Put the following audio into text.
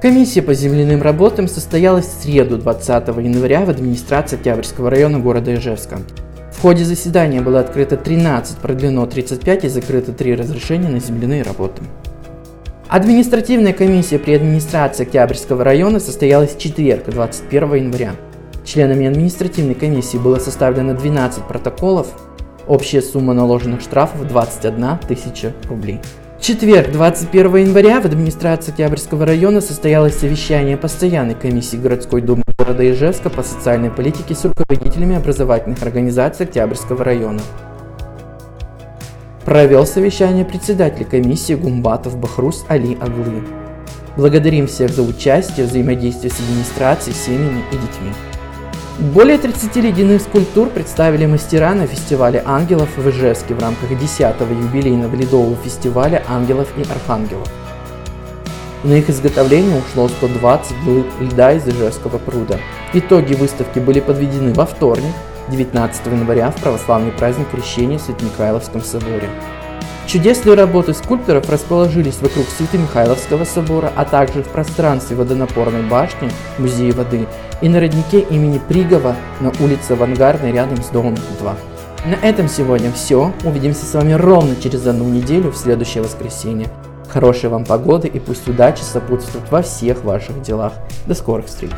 Комиссия по земляным работам состоялась в среду 20 января в администрации Октябрьского района города Ижевска. В ходе заседания было открыто 13, продлено 35 и закрыто 3 разрешения на земляные работы. Административная комиссия при администрации Октябрьского района состоялась в четверг, 21 января. Членами административной комиссии было составлено 12 протоколов, общая сумма наложенных штрафов 21 тысяча рублей. Четверг, 21 января, в администрации Октябрьского района состоялось совещание постоянной комиссии городской думы города Ижевска по социальной политике с руководителями образовательных организаций Октябрьского района. Провел совещание председатель комиссии Гумбатов Бахрус Али Аглы. Благодарим всех за участие, взаимодействие с администрацией, семьями и детьми. Более 30 ледяных скульптур представили мастера на фестивале ангелов в Ижевске в рамках 10-го юбилейного ледового фестиваля ангелов и архангелов. На их изготовление ушло 120 глыб льда из Ижевского пруда. Итоги выставки были подведены во вторник, 19 января в православный праздник Крещения в Свято-Михайловском соборе. Чудесные работы скульпторов расположились вокруг Свято-Михайловского собора, а также в пространстве водонапорной башни Музея воды и на роднике имени Пригова на улице Авангардной рядом с домом 2. На этом сегодня все. Увидимся с вами ровно через одну неделю в следующее воскресенье. Хорошей вам погоды и пусть удача сопутствует во всех ваших делах. До скорых встреч!